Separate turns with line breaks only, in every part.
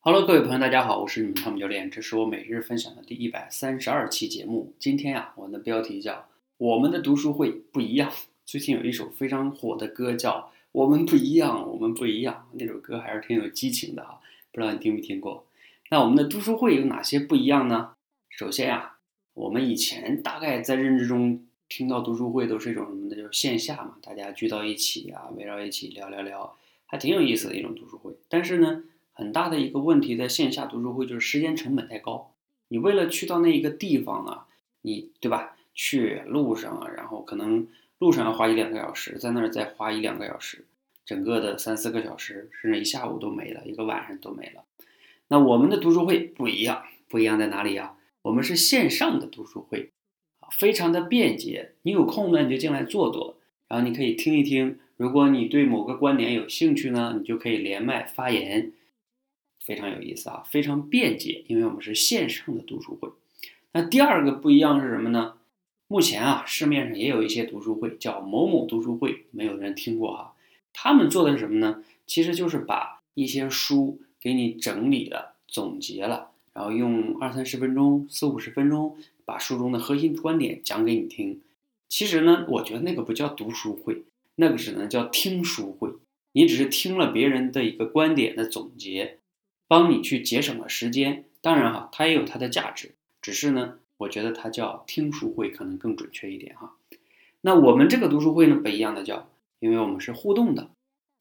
Hello，各位朋友，大家好，我是你们汤姆教练，这是我每日分享的第一百三十二期节目。今天呀，我们的标题叫《我们的读书会不一样》。最近有一首非常火的歌叫《我们不一样》，我们不一样，那首歌还是挺有激情的哈，不知道你听没听过？那我们的读书会有哪些不一样呢？首先呀，我们以前大概在认知中听到读书会都是一种什么呢？就是线下嘛，大家聚到一起啊，围绕一起聊聊聊，还挺有意思的一种读书会。但是呢，很大的一个问题，在线下读书会就是时间成本太高。你为了去到那一个地方啊，你对吧？去路上啊，然后可能路上要花一两个小时，在那儿再花一两个小时，整个的三四个小时，甚至一下午都没了，一个晚上都没了。那我们的读书会不一样，不一样在哪里呀？我们是线上的读书会，啊，非常的便捷。你有空呢，你就进来坐坐，然后你可以听一听。如果你对某个观点有兴趣呢，你就可以连麦发言。非常有意思啊，非常便捷，因为我们是线上的读书会。那第二个不一样是什么呢？目前啊，市面上也有一些读书会，叫某某读书会，没有人听过哈。他们做的是什么呢？其实就是把一些书给你整理了、总结了，然后用二三十分钟、四五十分钟，把书中的核心观点讲给你听。其实呢，我觉得那个不叫读书会，那个只能叫听书会。你只是听了别人的一个观点的总结。帮你去节省了时间，当然哈，它也有它的价值，只是呢，我觉得它叫听书会可能更准确一点哈。那我们这个读书会呢不一样的叫，因为我们是互动的，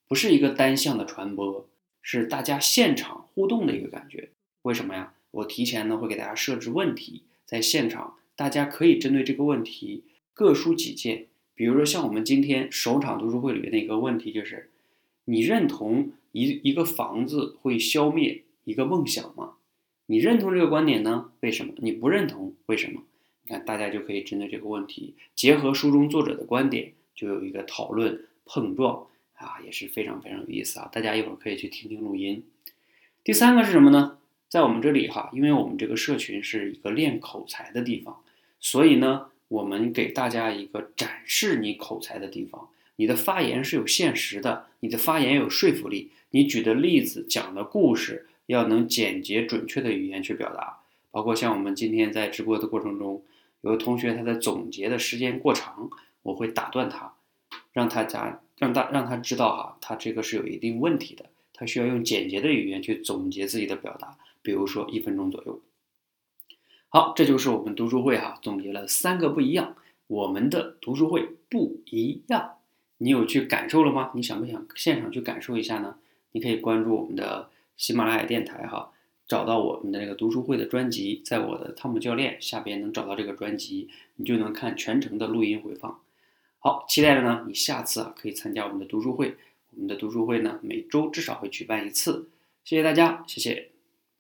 不是一个单向的传播，是大家现场互动的一个感觉。为什么呀？我提前呢会给大家设置问题，在现场大家可以针对这个问题各抒己见。比如说像我们今天首场读书会里面的一个问题就是，你认同？一一个房子会消灭一个梦想吗？你认同这个观点呢？为什么？你不认同？为什么？你看，大家就可以针对这个问题，结合书中作者的观点，就有一个讨论碰撞啊，也是非常非常有意思啊！大家一会儿可以去听听录音。第三个是什么呢？在我们这里哈，因为我们这个社群是一个练口才的地方，所以呢，我们给大家一个展示你口才的地方。你的发言是有现实的，你的发言有说服力。你举的例子、讲的故事要能简洁准确的语言去表达，包括像我们今天在直播的过程中，有的同学他的总结的时间过长，我会打断他，让他讲，让他让他知道哈，他这个是有一定问题的，他需要用简洁的语言去总结自己的表达，比如说一分钟左右。好，这就是我们读书会哈，总结了三个不一样，我们的读书会不一样，你有去感受了吗？你想不想现场去感受一下呢？你可以关注我们的喜马拉雅电台哈，找到我们的那个读书会的专辑，在我的汤姆教练下边能找到这个专辑，你就能看全程的录音回放。好，期待着呢，你下次啊可以参加我们的读书会。我们的读书会呢，每周至少会举办一次。谢谢大家，谢谢。